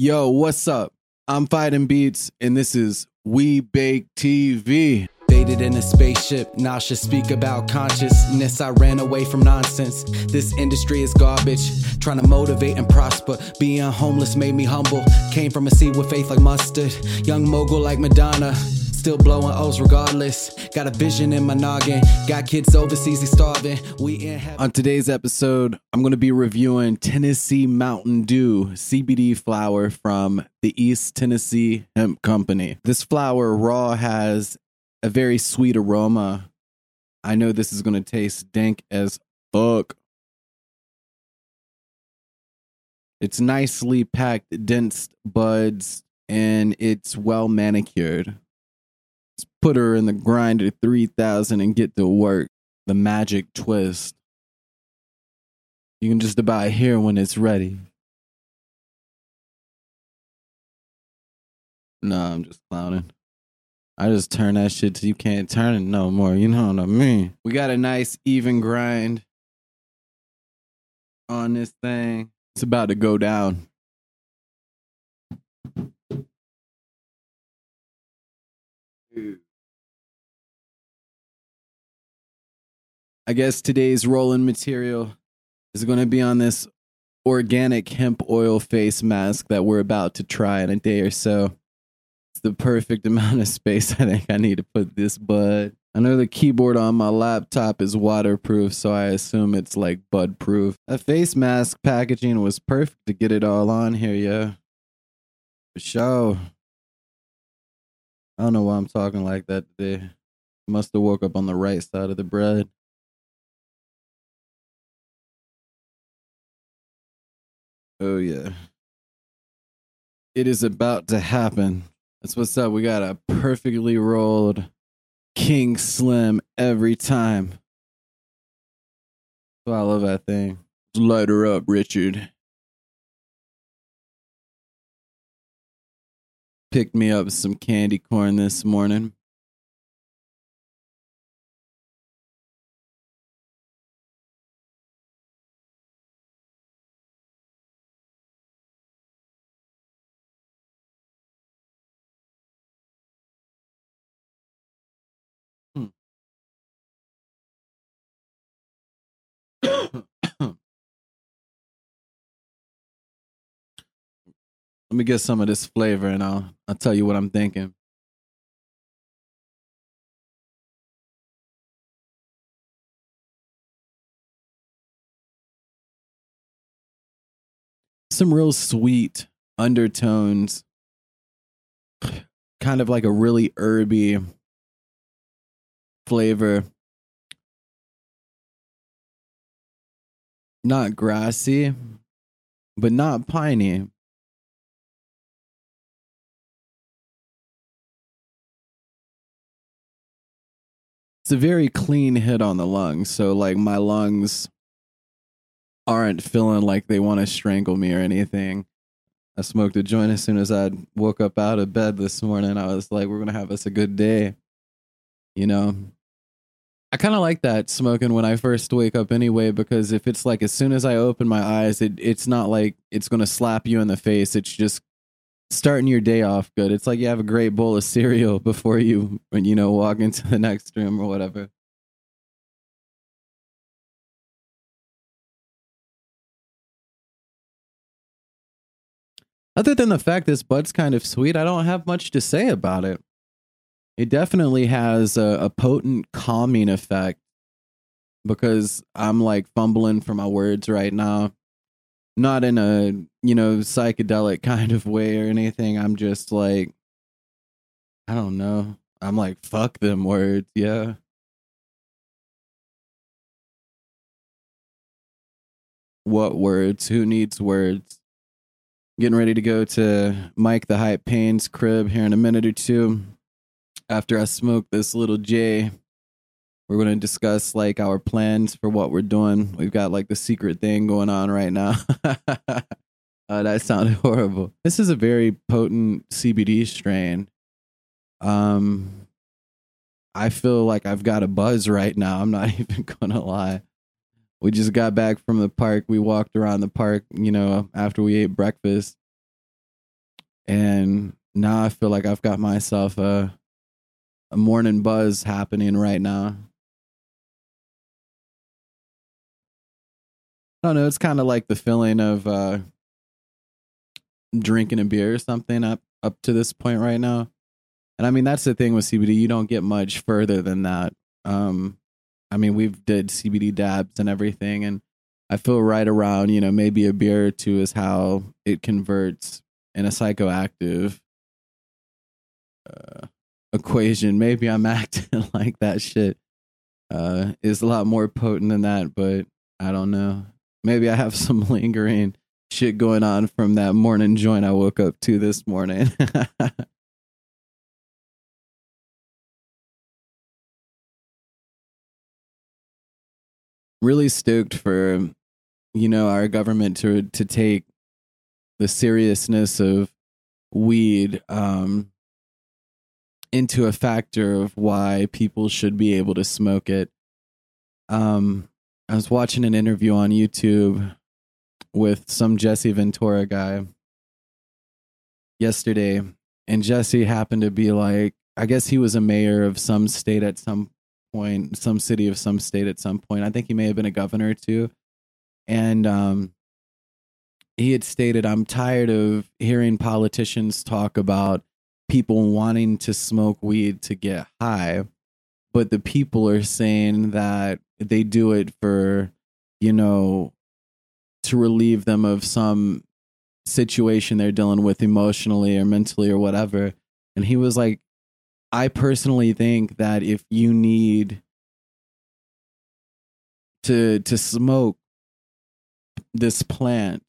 Yo, what's up? I'm Fighting Beats, and this is We Bake TV. Faded in a spaceship, nauseous, speak about consciousness. I ran away from nonsense. This industry is garbage. Trying to motivate and prosper. Being homeless made me humble. Came from a seed with faith like mustard. Young mogul like Madonna. Still blowing O's regardless. Got a vision in my noggin. Got kids overseas, they starving. We in heaven. On today's episode, I'm going to be reviewing Tennessee Mountain Dew CBD flower from the East Tennessee Hemp Company. This flower raw has a very sweet aroma. I know this is going to taste dank as fuck. It's nicely packed, dense buds, and it's well manicured. Put her in the grinder 3000 and get to work. The magic twist. You can just about hear when it's ready. No, I'm just clowning. I just turn that shit till you can't turn it no more. You know what I mean? We got a nice even grind on this thing. It's about to go down. I guess today's rolling material is going to be on this organic hemp oil face mask that we're about to try in a day or so. It's the perfect amount of space I think I need to put this bud. I know the keyboard on my laptop is waterproof, so I assume it's like bud proof. A face mask packaging was perfect to get it all on here, yeah. For sure. I don't know why I'm talking like that today. Must have woke up on the right side of the bread. Oh yeah. It is about to happen. That's what's up. We got a perfectly rolled King Slim every time. So I love that thing. Light her up, Richard. Picked me up some candy corn this morning. Me get some of this flavor and I'll I'll tell you what I'm thinking. Some real sweet undertones. Kind of like a really herby flavor. Not grassy, but not piney. It's a very clean hit on the lungs. So like my lungs aren't feeling like they want to strangle me or anything. I smoked a joint as soon as I woke up out of bed this morning. I was like, we're gonna have us a good day. You know. I kind of like that smoking when I first wake up anyway, because if it's like as soon as I open my eyes, it it's not like it's gonna slap you in the face. It's just starting your day off good. It's like you have a great bowl of cereal before you, you know, walk into the next room or whatever. Other than the fact this bud's kind of sweet, I don't have much to say about it. It definitely has a, a potent calming effect because I'm like fumbling for my words right now not in a you know psychedelic kind of way or anything i'm just like i don't know. I'm like fuck them words. Yeah. What words? Who needs words? Getting ready to go to mike the hype pains crib here in a minute or two. After i smoke this little j we're going to discuss like our plans for what we're doing. We've got like the secret thing going on right now. uh, that sounded horrible. This is a very potent CBD strain. Um, I feel like I've got a buzz right now. I'm not even to lie. We just got back from the park. We walked around the park, you know, after we ate breakfast. and now I feel like I've got myself a a morning buzz happening right now. I don't know. It's kind of like the feeling of uh, drinking a beer or something up up to this point right now. And I mean, that's the thing with CBD. You don't get much further than that. Um, I mean, we've did CBD dabs and everything, and I feel right around, you know, maybe a beer or two is how it converts in a psychoactive uh, equation. Maybe I'm acting like that shit uh, is a lot more potent than that, but I don't know. Maybe I have some lingering shit going on from that morning joint I woke up to this morning. really stoked for you know our government to to take the seriousness of weed um into a factor of why people should be able to smoke it um i was watching an interview on youtube with some jesse ventura guy yesterday and jesse happened to be like i guess he was a mayor of some state at some point, some city of some state at some point. I think he may have been a governor too. And um, he had stated, I'm tired of hearing politicians talk about people wanting to smoke weed to get high, but the people are saying that they do it for, you know, to relieve them of some situation they're dealing with emotionally or mentally or whatever. And he was like, I personally think that if you need to to smoke this plant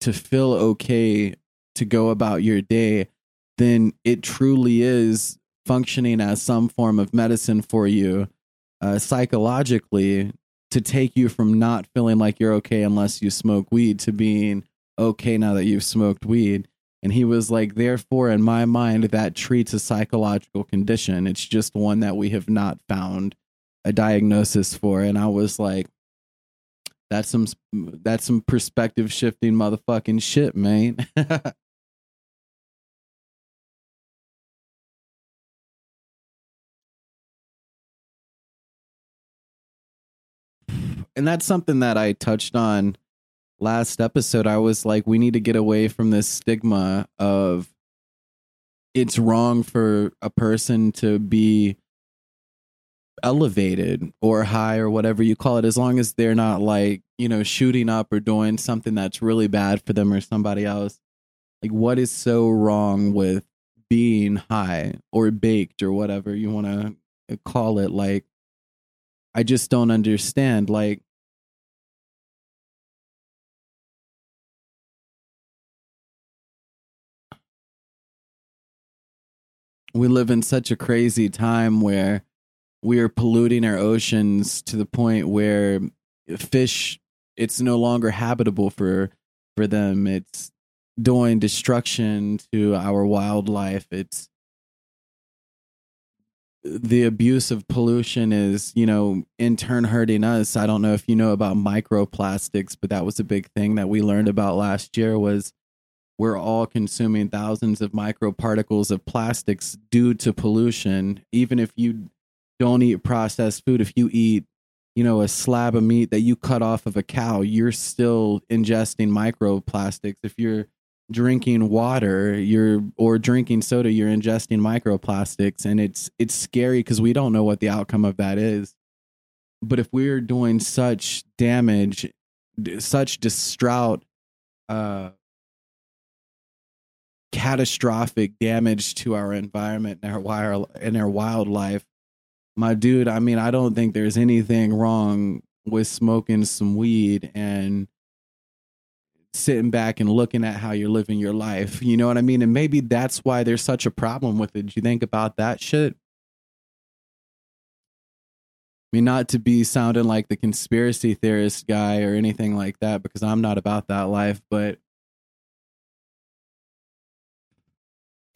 to feel okay to go about your day, then it truly is functioning as some form of medicine for you uh, psychologically to take you from not feeling like you're okay unless you smoke weed to being okay now that you've smoked weed. And he was like, therefore, in my mind, that treats a psychological condition. It's just one that we have not found a diagnosis for. And I was like, that's some that's some perspective shifting motherfucking shit, man. and that's something that I touched on last episode, I was like, we need to get away from this stigma of it's wrong for a person to be elevated or high or whatever you call it, as long as they're not like, you know, shooting up or doing something that's really bad for them or somebody else. Like, what is so wrong with being high or baked or whatever you want to call it? Like, I just don't understand. Like, we live in such a crazy time where we are polluting our oceans to the point where fish it's no longer habitable for for them. It's doing destruction to our wildlife. It's the abuse of pollution is you know in turn hurting us. I don't know if you know about microplastics but that was a big thing that we learned about last year was we're all consuming thousands of microparticles of plastics due to pollution. Even if you don't eat processed food, if you eat, you know, a slab of meat that you cut off of a cow, you're still ingesting microplastics. If you're drinking water, you're or drinking soda, you're ingesting microplastics, and it's it's scary because we don't know what the outcome of that is. But if we're doing such damage, such distraught uh, catastrophic damage to our environment and our wild and our wildlife. My dude, I mean, I don't think there's anything wrong with smoking some weed and sitting back and looking at how you're living your life. You know what I mean? And maybe that's why there's such a problem with it. you think about that shit? I mean, not to be sounding like the conspiracy theorist guy or anything like that, because I'm not about that life, but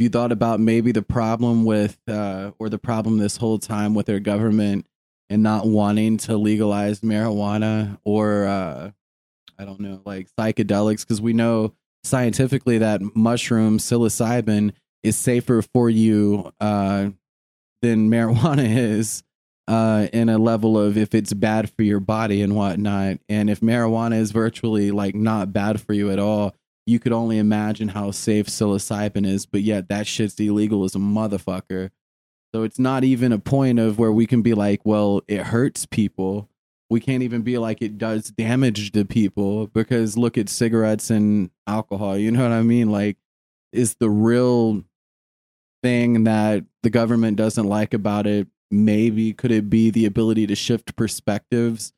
you thought about maybe the problem with uh, or the problem this whole time with their government and not wanting to legalize marijuana or uh, I don't know, like psychedelics because we know scientifically that mushroom psilocybin is safer for you uh, than marijuana is uh, in a level of if it's bad for your body and whatnot. And if marijuana is virtually like not bad for you at all, you could only imagine how safe psilocybin is. But yet that shit's illegal as a motherfucker. So it's not even a point of where we can be like, well, it hurts people. We can't even be like it does damage to people because look at cigarettes and alcohol. You know what I mean? Like, is the real thing that the government doesn't like about it maybe could it be the ability to shift perspectives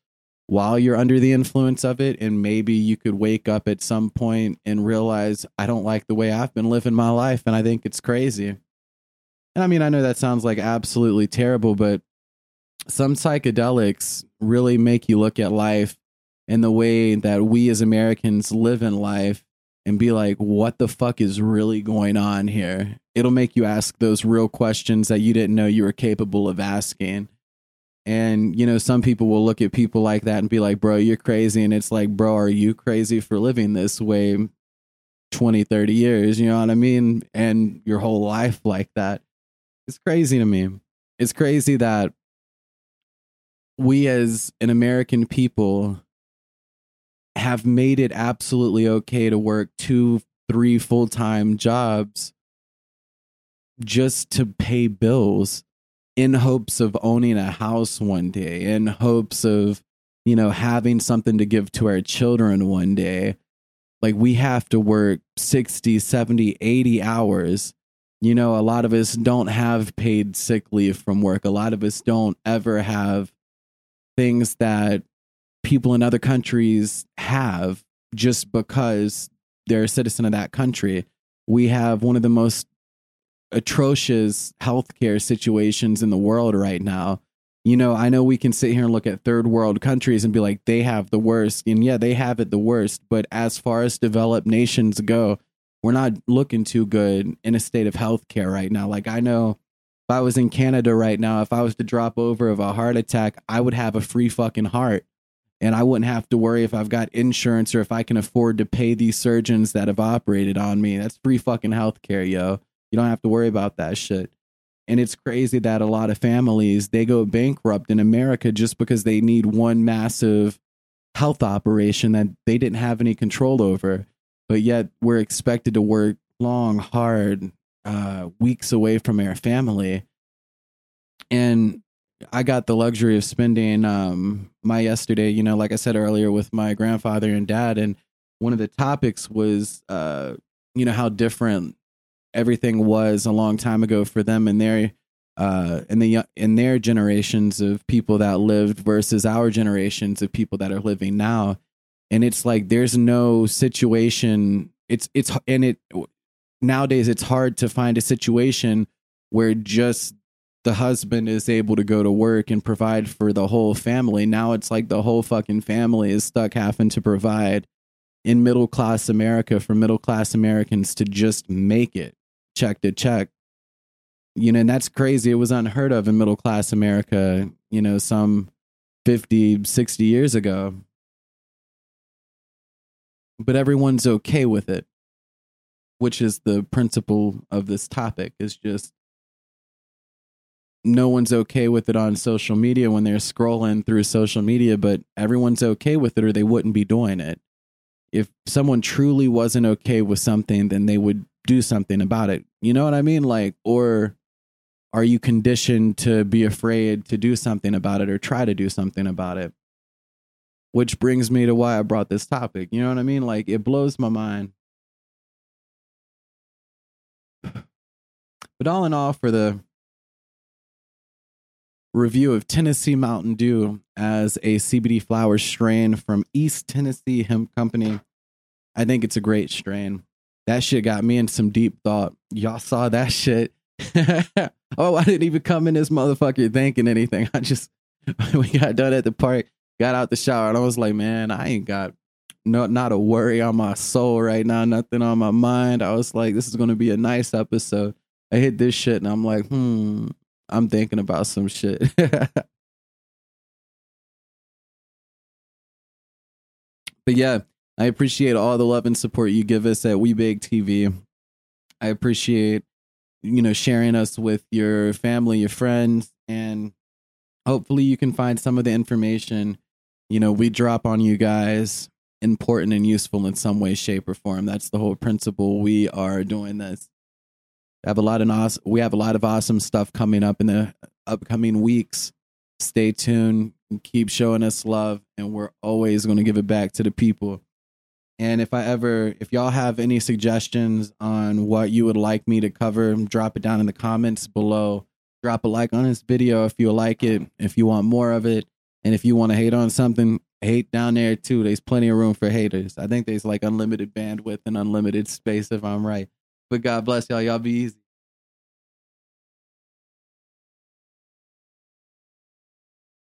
while you're under the influence of it and maybe you could wake up at some point and realize I don't like the way I've been living my life and I think it's crazy. And I mean, I know that sounds like absolutely terrible, but some psychedelics really make you look at life and the way that we as Americans live in life and be like, what the fuck is really going on here? It'll make you ask those real questions that you didn't know you were capable of asking. And, you know, some people will look at people like that and be like, bro, you're crazy. And it's like, bro, are you crazy for living this way 20, 30 years? You know what I mean? And your whole life like that. It's crazy to me. It's crazy that we as an American people have made it absolutely okay to work two, three full time jobs just to pay bills in hopes of owning a house one day, in hopes of, you know, having something to give to our children one day. Like we have to work 60, 70, 80 hours. You know, a lot of us don't have paid sick leave from work. A lot of us don't ever have things that people in other countries have just because they're a citizen of that country. We have one of the most atrocious healthcare situations in the world right now. You know, I know we can sit here and look at third world countries and be like, they have the worst. And yeah, they have it the worst. But as far as developed nations go, we're not looking too good in a state of healthcare right now. Like, I know if I was in Canada right now, if I was to drop over of a heart attack, I would have a free fucking heart and I wouldn't have to worry if I've got insurance or if I can afford to pay these surgeons that have operated on me. That's free fucking healthcare, yo. You don't have to worry about that shit. And it's crazy that a lot of families they go bankrupt in America just because they need one massive health operation that they didn't have any control over. But yet we're expected to work long, hard, uh, weeks away from our family. And I got the luxury of spending um, my yesterday, you know, like I said earlier, with my grandfather and dad, and one of the topics was, uh, you know, how different everything was a long time ago for them and their uh, in the in their generations of people that lived versus our generations of people that are living now, and it's like there's no situation. It's it's and it nowadays it's hard to find a situation where just the husband is able to go to work and provide for the whole family. Now it's like the whole fucking family is stuck having to provide in middle class America for middle class Americans to just make it check to check. You know, and that's crazy. It was unheard of in middle class America, you know, some 50, 60 years ago. But everyone's okay with it, which is the principle of this topic, is just no one's okay with it on social media when they're scrolling through social media, but everyone's okay with it or they wouldn't be doing it. If someone truly wasn't okay with something, then they would do something about it. You know what I mean? Like, or are you conditioned to be afraid to do something about it or try to do something about it? Which brings me to why I brought this topic. You know what I mean? Like, it blows my mind. But all in all, for the review of Tennessee Mountain Dew as a CBD flower strain from East Tennessee Hemp Company. I think it's a great strain. That shit got me in some deep thought. Y'all saw that shit. oh, I didn't even come in this motherfucker thinking anything. I just we got done at the park, got out the shower, and I was like, man, I ain't got no not a worry on my soul right now, nothing on my mind. I was like, this is gonna be a nice episode. I hit this shit and I'm like, hmm, I'm thinking about some shit. but yeah, I appreciate all the love and support you give us at We TV. I appreciate you know sharing us with your family, your friends, and hopefully you can find some of the information you know we drop on you guys important and useful in some way, shape, or form. That's the whole principle. We are doing this. We have a lot of awesome, we have a lot of awesome stuff coming up in the upcoming weeks. Stay tuned. And keep showing us love, and we're always going to give it back to the people. And if I ever, if y'all have any suggestions on what you would like me to cover, drop it down in the comments below. Drop a like on this video if you like it, if you want more of it. And if you want to hate on something, hate down there too. There's plenty of room for haters. I think there's like unlimited bandwidth and unlimited space if I'm right. But God bless y'all. Y'all be easy.